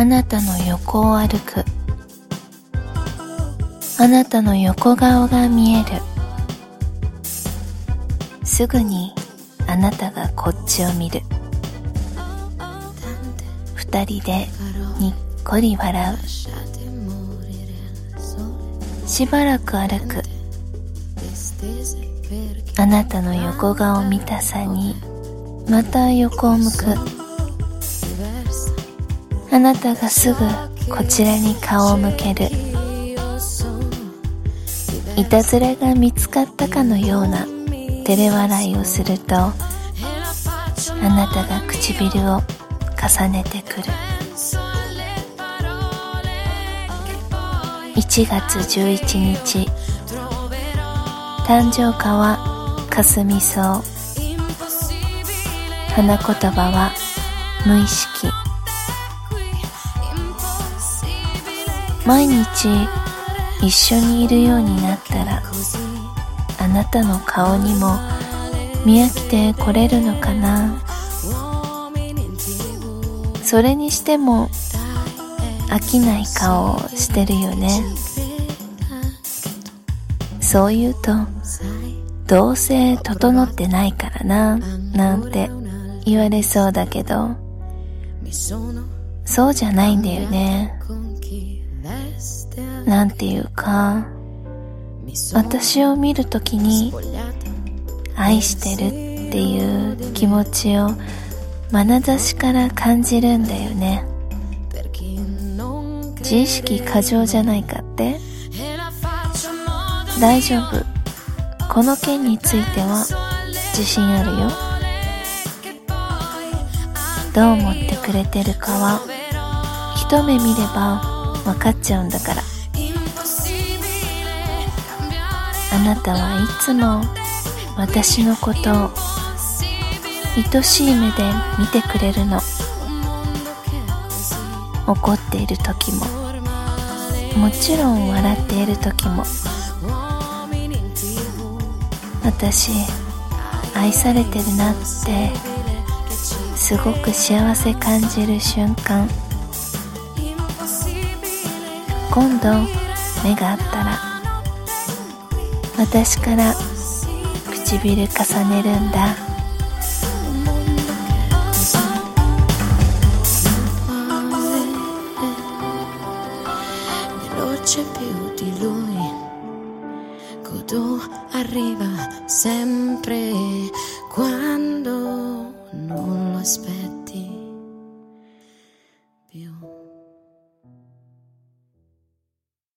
あなたの横を歩く。あなたの横顔が見える。すぐにあなたがこっちを見る。二人でにっこり笑う。しばらく歩く。あなたの横顔見たさにまた横を向く。あなたがすぐこちらに顔を向ける。いたずらが見つかったかのような照れ笑いをするとあなたが唇を重ねてくる。1月11日誕生花は霞草。花言葉は無意識。毎日一緒にいるようになったらあなたの顔にも見飽きてこれるのかな？それにしても飽きない顔をしてるよね。そう言うとどうせ整ってないからななんて言われそうだけどそうじゃないんだよね。なんていうか私を見るときに愛してるっていう気持ちを眼差しから感じるんだよね。自意識過剰じゃないかって。大丈夫。この件については自信あるよ。どう思ってくれてるかは一目見れば分かっちゃうんだから。あなたはいつも私のことを愛しい目で見てくれるの。怒っている時も。もちろん笑っている時も。私愛されてるなってすごく幸せ感じる瞬間。今度目があったら私から唇重ねるんだ arriva sempre quando non lo aspetta.